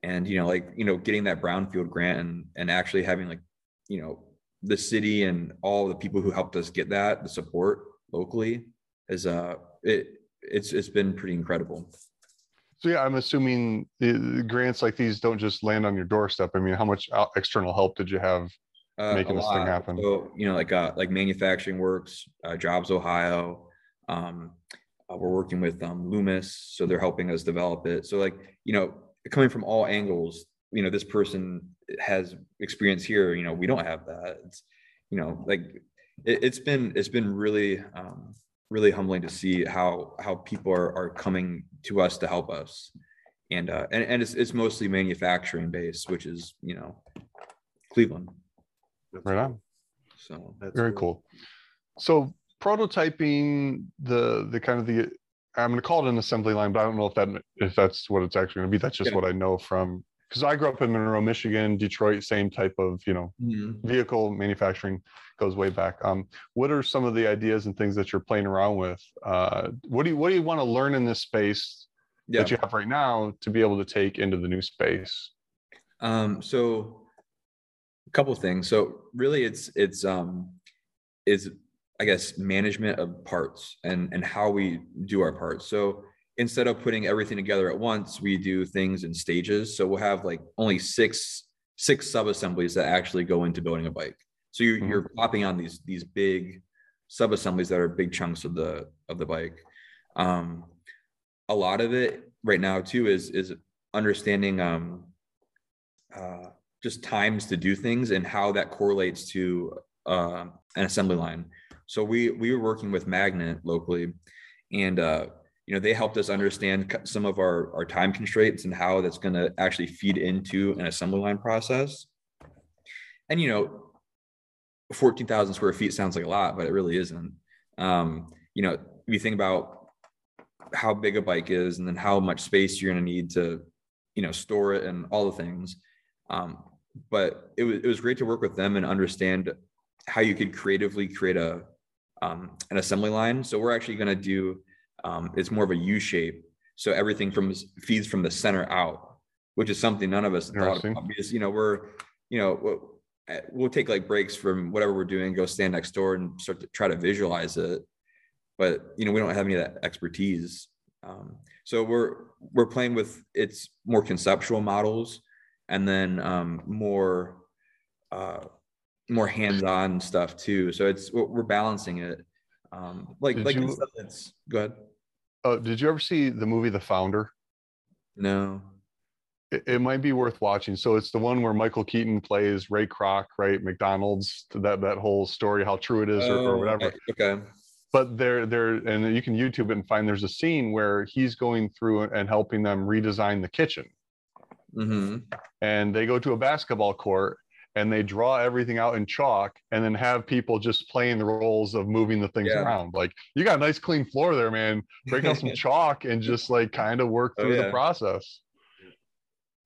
and you know like you know getting that brownfield grant and and actually having like you know the city and all the people who helped us get that the support locally is uh it it's it's been pretty incredible So yeah, I'm assuming the grants like these don't just land on your doorstep. I mean, how much external help did you have? uh, Making this thing happen. so you know like uh like manufacturing works uh, jobs ohio um uh, we're working with um loomis so they're helping us develop it so like you know coming from all angles you know this person has experience here you know we don't have that it's you know like it, it's been it's been really um really humbling to see how how people are are coming to us to help us and uh and, and it's, it's mostly manufacturing based which is you know cleveland Right cool. on. so That's Very cool. So prototyping the the kind of the I'm going to call it an assembly line, but I don't know if that if that's what it's actually going to be. That's just Yeah. what I know from because I grew up in Monroe, Michigan, Detroit, same type of you know Mhm. vehicle manufacturing goes way back. Um, what are some of the ideas and things that you're playing around with? Uh, what do you what do you want to learn in this space yeah that you have right now to be able to take into the new space? Um, so a couple of things. So really it's it's um is I guess management of parts and and how we do our parts. So instead of putting everything together at once, we do things in stages. So we'll have like only six six sub assemblies that actually go into building a bike. So you're Mhm. you're plopping on these these big sub assemblies that are big chunks of the of the bike. Um, a lot of it right now too is is understanding um uh, just times to do things and how that correlates to uh, an assembly line. So we we were working with Magnet locally, and uh, you know they helped us understand some of our our time constraints and how that's going to actually feed into an assembly line process. And you know, fourteen thousand square feet sounds like a lot, but it really isn't. Um, you know, you think about how big a bike is, and then how much space you're going to need to, you know, store it and all the things. Um, but it was it was great to work with them and understand how you could creatively create a um, an assembly line. So we're actually going to do um, it's more of a U shape. So everything from feeds from the center out, which is something none of us thought about because you know we're you know we'll, uh, take like breaks from whatever we're doing, go stand next door and start to try to visualize it. But you know we don't have any of that expertise. Um, so we're we're playing with it's more conceptual models and then um, more uh, more hands-on stuff too. So it's we're we're balancing it. Um, like Did like you- that's go ahead. Uh, did you ever see the movie The Founder? No. it, it might be worth watching. So it's the one where Michael Keaton plays Ray Kroc, right? McDonald's, that that whole story, how true it is, or, or Oh, whatever. Okay. But there, there, and you can YouTube it and find there's a scene where he's going through and helping them redesign the kitchen, hmm and they go to a basketball court and they draw everything out in chalk and then have people just playing the roles of moving the things Yeah. around. Like you got a nice clean floor there man. Break out some [LAUGHS] chalk and just like kind of work Oh, through the process.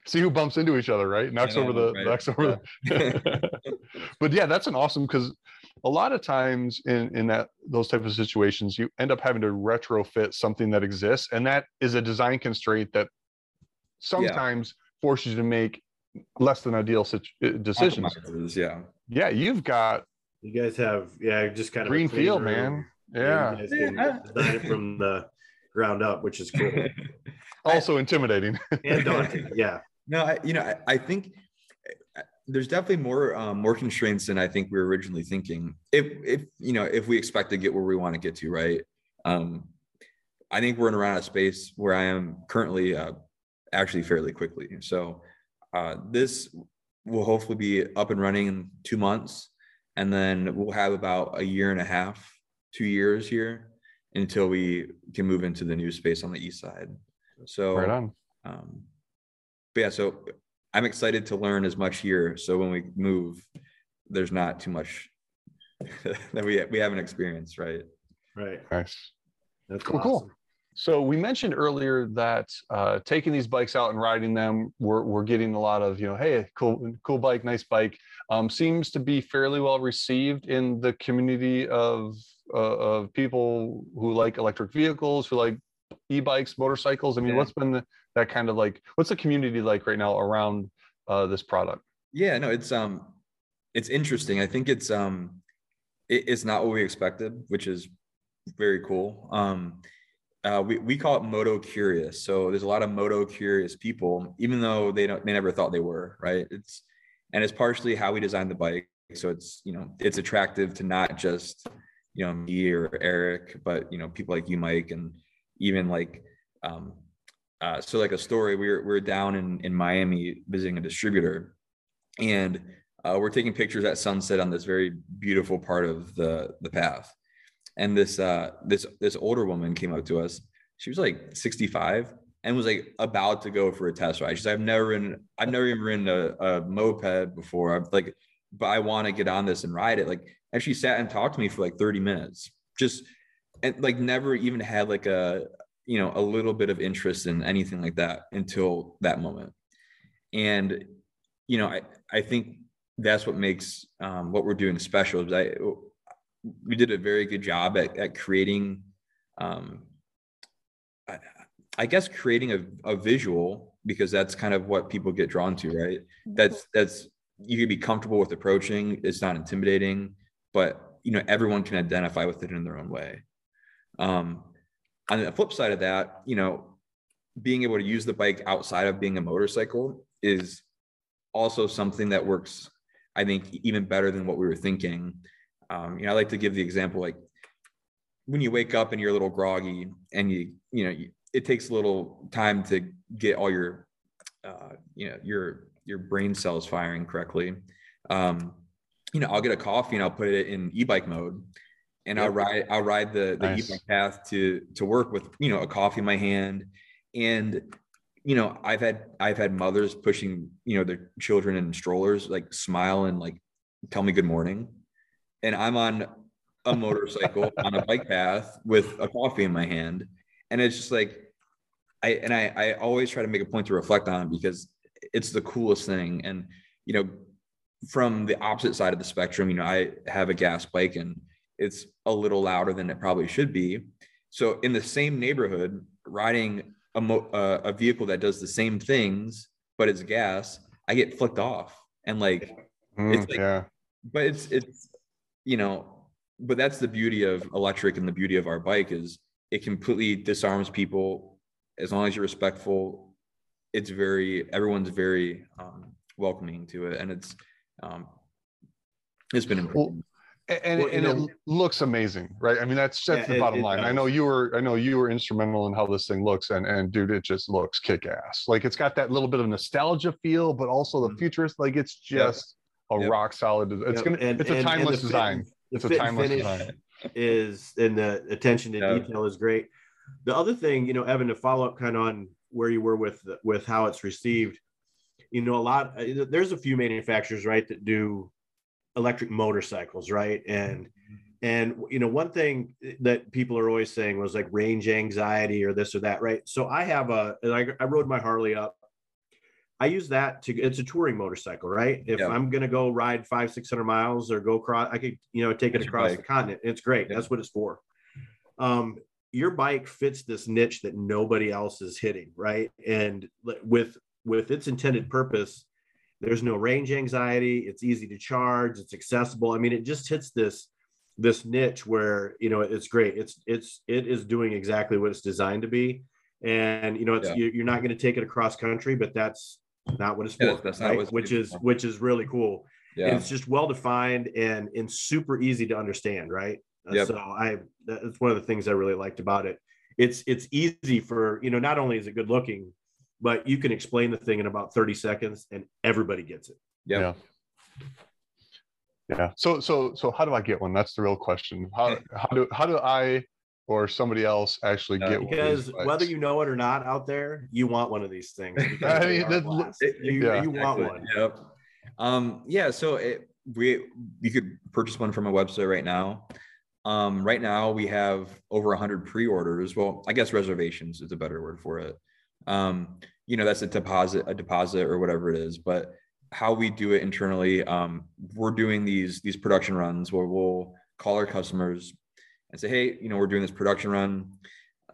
See who bumps into each other right? Knocks over the right. knocks over the [LAUGHS] but yeah that's an awesome because a lot of times in in that those type of situations you end up having to retrofit something that exists and that is a design constraint that sometimes forces you to make less than ideal situ- uh, decisions Yeah. yeah you've got You guys have, yeah, just kind of green field room. man You yeah guys design it from the ground up, which is cool [LAUGHS] also intimidating [LAUGHS] and daunting. Yeah. No, I, you know, I, I think uh, there's definitely more um, more constraints than I think we were originally thinking. If if you know if we expect to get where we want to get to, right? Um, I think we're in around a space where I am currently uh, actually fairly quickly. So uh, this will hopefully be up and running in two months, and then we'll have about a year and a half, two years here until we can move into the new space on the east side. So, Right on. um, but yeah, so I'm excited to learn as much here. So when we move, there's not too much [LAUGHS] that we we haven't experienced, right? Right. Nice. That's Cool, cool. So we mentioned earlier that uh, taking these bikes out and riding them, we're, we're getting a lot of, you know, hey, cool, cool bike, nice bike. Um, seems to be fairly well received in the community of uh, of people who like electric vehicles, who like e-bikes, motorcycles. I mean, Yeah. what's been the, that kind of like? What's the community like right now around uh, this product? Yeah, no, it's um, it's interesting. I think it's um, it, it's not what we expected, which is very cool. Um, uh, we we call it moto curious. So there's a lot of moto curious people, even though they don't, they never thought they were, right? It's and it's partially how we designed the bike. So it's you know it's attractive to not just you know me or Eric, but you know people like you, Mike, and even like um, uh, so like a story. We were we are down in in Miami visiting a distributor, and uh, we're taking pictures at sunset on this very beautiful part of the the path. And this uh, this this older woman came up to us. She was like 65 and was like about to go for a test ride. She's like, I've never ridden, I've never even ridden a, a moped before. I'm like, but I want to get on this and ride it. Like, and she sat and talked to me for like 30 minutes, just and like never even had like a you know a little bit of interest in anything like that until that moment. And you know, I I think that's what makes um, what we're doing special. Is I we did a very good job at, at creating um, I, I guess creating a, a visual because that's kind of what people get drawn to right? That's that's you can be comfortable with approaching it's not intimidating but you know everyone can identify with it in their own way. Um, on the flip side of that you know being able to use the bike outside of being a motorcycle is also something that works i think even better than what we were thinking um, you know i like to give the example like when you wake up and you're a little groggy and you you know you, it takes a little time to get all your uh, you know your your brain cells firing correctly. Um, you know i'll get a coffee and i'll put it in e-bike mode and i'll ride i'll ride the the Nice. e-bike path to to work with you know a coffee in my hand. And you know i've had i've had mothers pushing you know their children in strollers like smile and like tell me good morning and i'm on a motorcycle [LAUGHS] on a bike path with a coffee in my hand. And it's just like i and i i always try to make a point to reflect on because it's the coolest thing. And you know from the opposite side of the spectrum you know i have a gas bike and it's a little louder than it probably should be. So in the same neighborhood riding a, mo- uh, a vehicle that does the same things but it's gas i get flicked off. And like Mm, It's like- yeah. but it's it's you know but that's the beauty of electric and the beauty of our bike is it completely disarms people as long as you're respectful it's very everyone's very um, welcoming to it and it's um it's been important A- And, Well, you and know- it looks amazing, right? I mean, that's that's Yeah, the bottom it line. I know you were, I know you were instrumental in how this thing looks, and and dude, it just looks kick ass. Like it's got that little bit of nostalgia feel, but also the Mhm. futurist. Like it's just a Yep. rock solid. It's Yep, gonna, and- it's a and- and timeless the fit- design. the It's a timeless design. is and the attention to Yeah. detail is great. The other thing, you know, Evan, to follow up kind of on where you were with with how it's received, you know, a lot uh, there's a few manufacturers, right, that do electric motorcycles, right? And and you know, one thing that people are always saying was like range anxiety or this or that, right? So I have a I, I rode my Harley up. I use that to it's a touring motorcycle, right? If Yeah. I'm gonna go ride five, six hundred miles or go across, I could, you know, take it across the continent. It's great. Yeah. That's what it's for. Um, your bike fits this niche that nobody else is hitting, right? And with with its intended purpose, there's no range anxiety. It's easy to charge. It's accessible. I mean, it just hits this this niche where you know it's great. It's it's it is doing exactly what it's designed to be, and you know it's Yeah. you're not going to take it across country, but that's not what it's Yeah, for, that's not right? what it's which is for. which is really cool. And it's just well defined and and super easy to understand, right? Uh, Yep. So I that's one of the things I really liked about it. It's it's easy for you know not only is it good looking, but you can explain the thing in about 30 seconds and everybody gets it. Yep. Yeah. Yeah. So so so how do I get one? That's the real question. How how do how do I or somebody else actually Uh, get one? because these whether you know it or not out there, you want one of these things. [LAUGHS] I mean, are that- it- you, yeah. you want Exactly. one. Yep. Um, yeah, so it, we you could purchase one from a website right now. Um, right now we have over 100 pre-orders. Well, I guess reservations is a better word for it. Um, you know, that's a deposit, a deposit or whatever it is. But how we do it internally, um, we're doing these these production runs where we'll call our customers and say, hey, you know, we're doing this production run.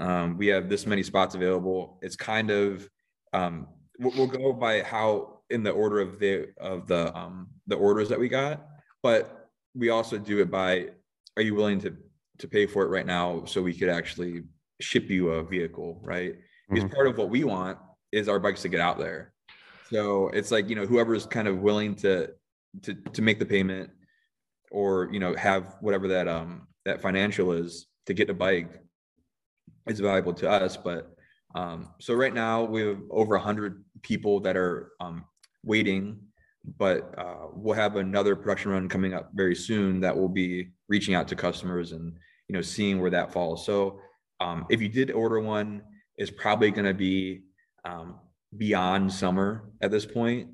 Um, we have this many spots available. It's kind of um, we'll, go by how in the order of the of the um, the orders that we got, but we also do it by are you willing to to pay for it right now so we could actually ship you a vehicle, right? Because part of what we want is our bikes to get out there. So it's like you know whoever's kind of willing to to to make the payment or you know have whatever that um that financial is to get a bike is valuable to us but um so right now we have over 100 people that are um waiting but uh we'll have another production run coming up very soon that will be reaching out to customers and you know seeing where that falls. So um if you did order one it's probably going to be um beyond summer at this point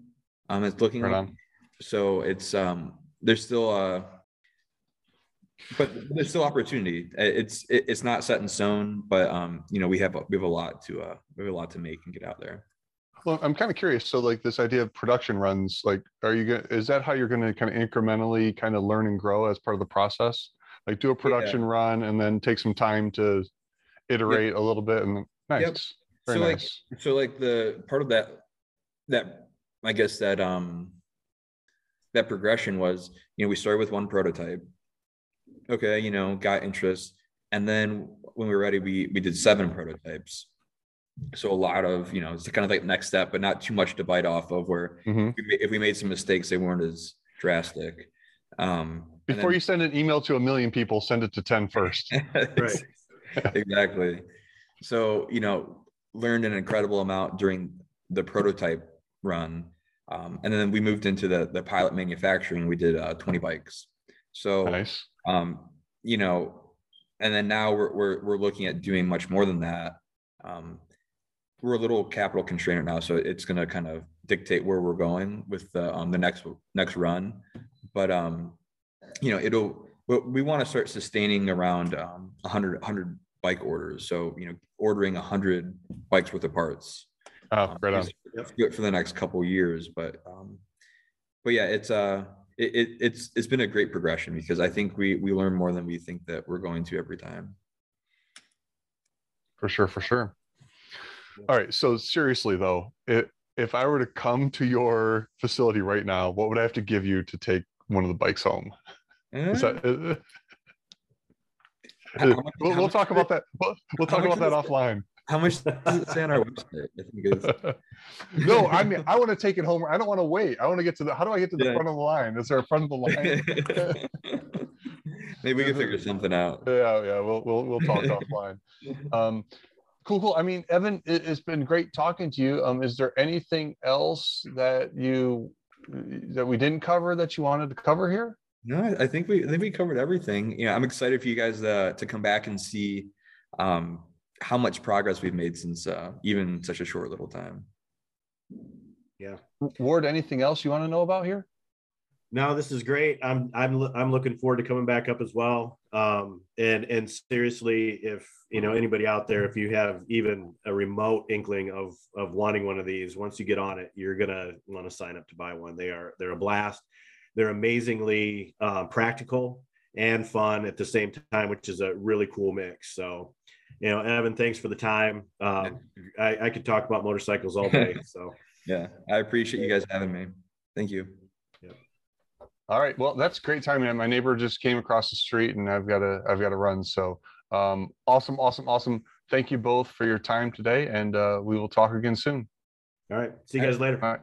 um it's looking Right like. So it's um there's still uh but there's still opportunity it's it's not set in stone but um you know we have a- we have a lot to uh we have a lot to make and get out there Well, I'm kind of curious. So like this idea of production runs, like, are you gonna, is that how you're gonna kind of incrementally kind of learn and grow as part of the process? Like do a production run and then take some time to iterate a little bit and then- nice. Very so like nice. so like the part of that that i guess that um that progression was you know we started with one prototype okay you know got interest and then when we were ready we we did seven prototypes so a lot of you know it's kind of like next step but not too much to bite off of where Mhm. if we if we made some mistakes they weren't as drastic um Before then- you send an email to a million people, send it to 10 first. [LAUGHS] Right. [LAUGHS] exactly. So, you know, learned an incredible amount during the prototype run. Um, and then we moved into the, the pilot manufacturing. We did uh, 20 bikes. So, Nice. um, you know, and then now we're, we're, we're looking at doing much more than that. Um, we're a little capital constrained now, so it's going to kind of dictate where we're going with the, um, the next, next run. But, um, you know, it'll, we, we want to start sustaining around, um, a hundred, hundred bike orders. So, you know, ordering a hundred bikes worth of parts. Oh, um, right on. is good for the next couple years, but, um, but yeah, it's, uh, it, it, it's, it's been a great progression because I think we, we learn more than we think that we're going to every time. For sure, for sure. All right. So seriously though, it, if I were to come to your facility right now, what would I have to give you to take one of the bikes home? Is Eh, that, uh, [LAUGHS] we'll, we'll talk about that. We'll, we'll talk about that offline. How much does it say on our website? I think it's, [LAUGHS] no, I mean, I want to take it home. I don't want to wait. I want to get to the, how do I get to the Yeah. front of the line? Is there a front of the [LAUGHS] line? Maybe we can figure something out. Yeah, yeah, we'll, we'll, we'll talk [LAUGHS] offline. Um, cool, cool. I mean, Evan, it, it's been great talking to you. Um, is there anything else that you, that we didn't cover that you wanted to cover here? No, I- I think we I think we covered everything. You know, I'm excited for you guys uh, to come back and see um, how much progress we've made since uh, even such a short little time. Yeah. Ward, anything else you want to know about here? No, this is great. I'm I'm I'm looking forward to coming back up as well. Um, and and seriously, if you know anybody out there, if you have even a remote inkling of of wanting one of these, once you get on it, you're gonna want to sign up to buy one. They are they're a blast. They're amazingly um, practical and fun at the same time, which is a really cool mix. So, you know, Evan, thanks for the time. Um, I, I could talk about motorcycles all day. [LAUGHS] So. Yeah, I appreciate you guys having me. Thank you. All right. Well, that's great timing. My neighbor just came across the street and I've got to, I've got to run. So um, awesome, awesome, awesome. Thank you both for your time today and uh, we will talk again soon. All right. See you guys later. All right.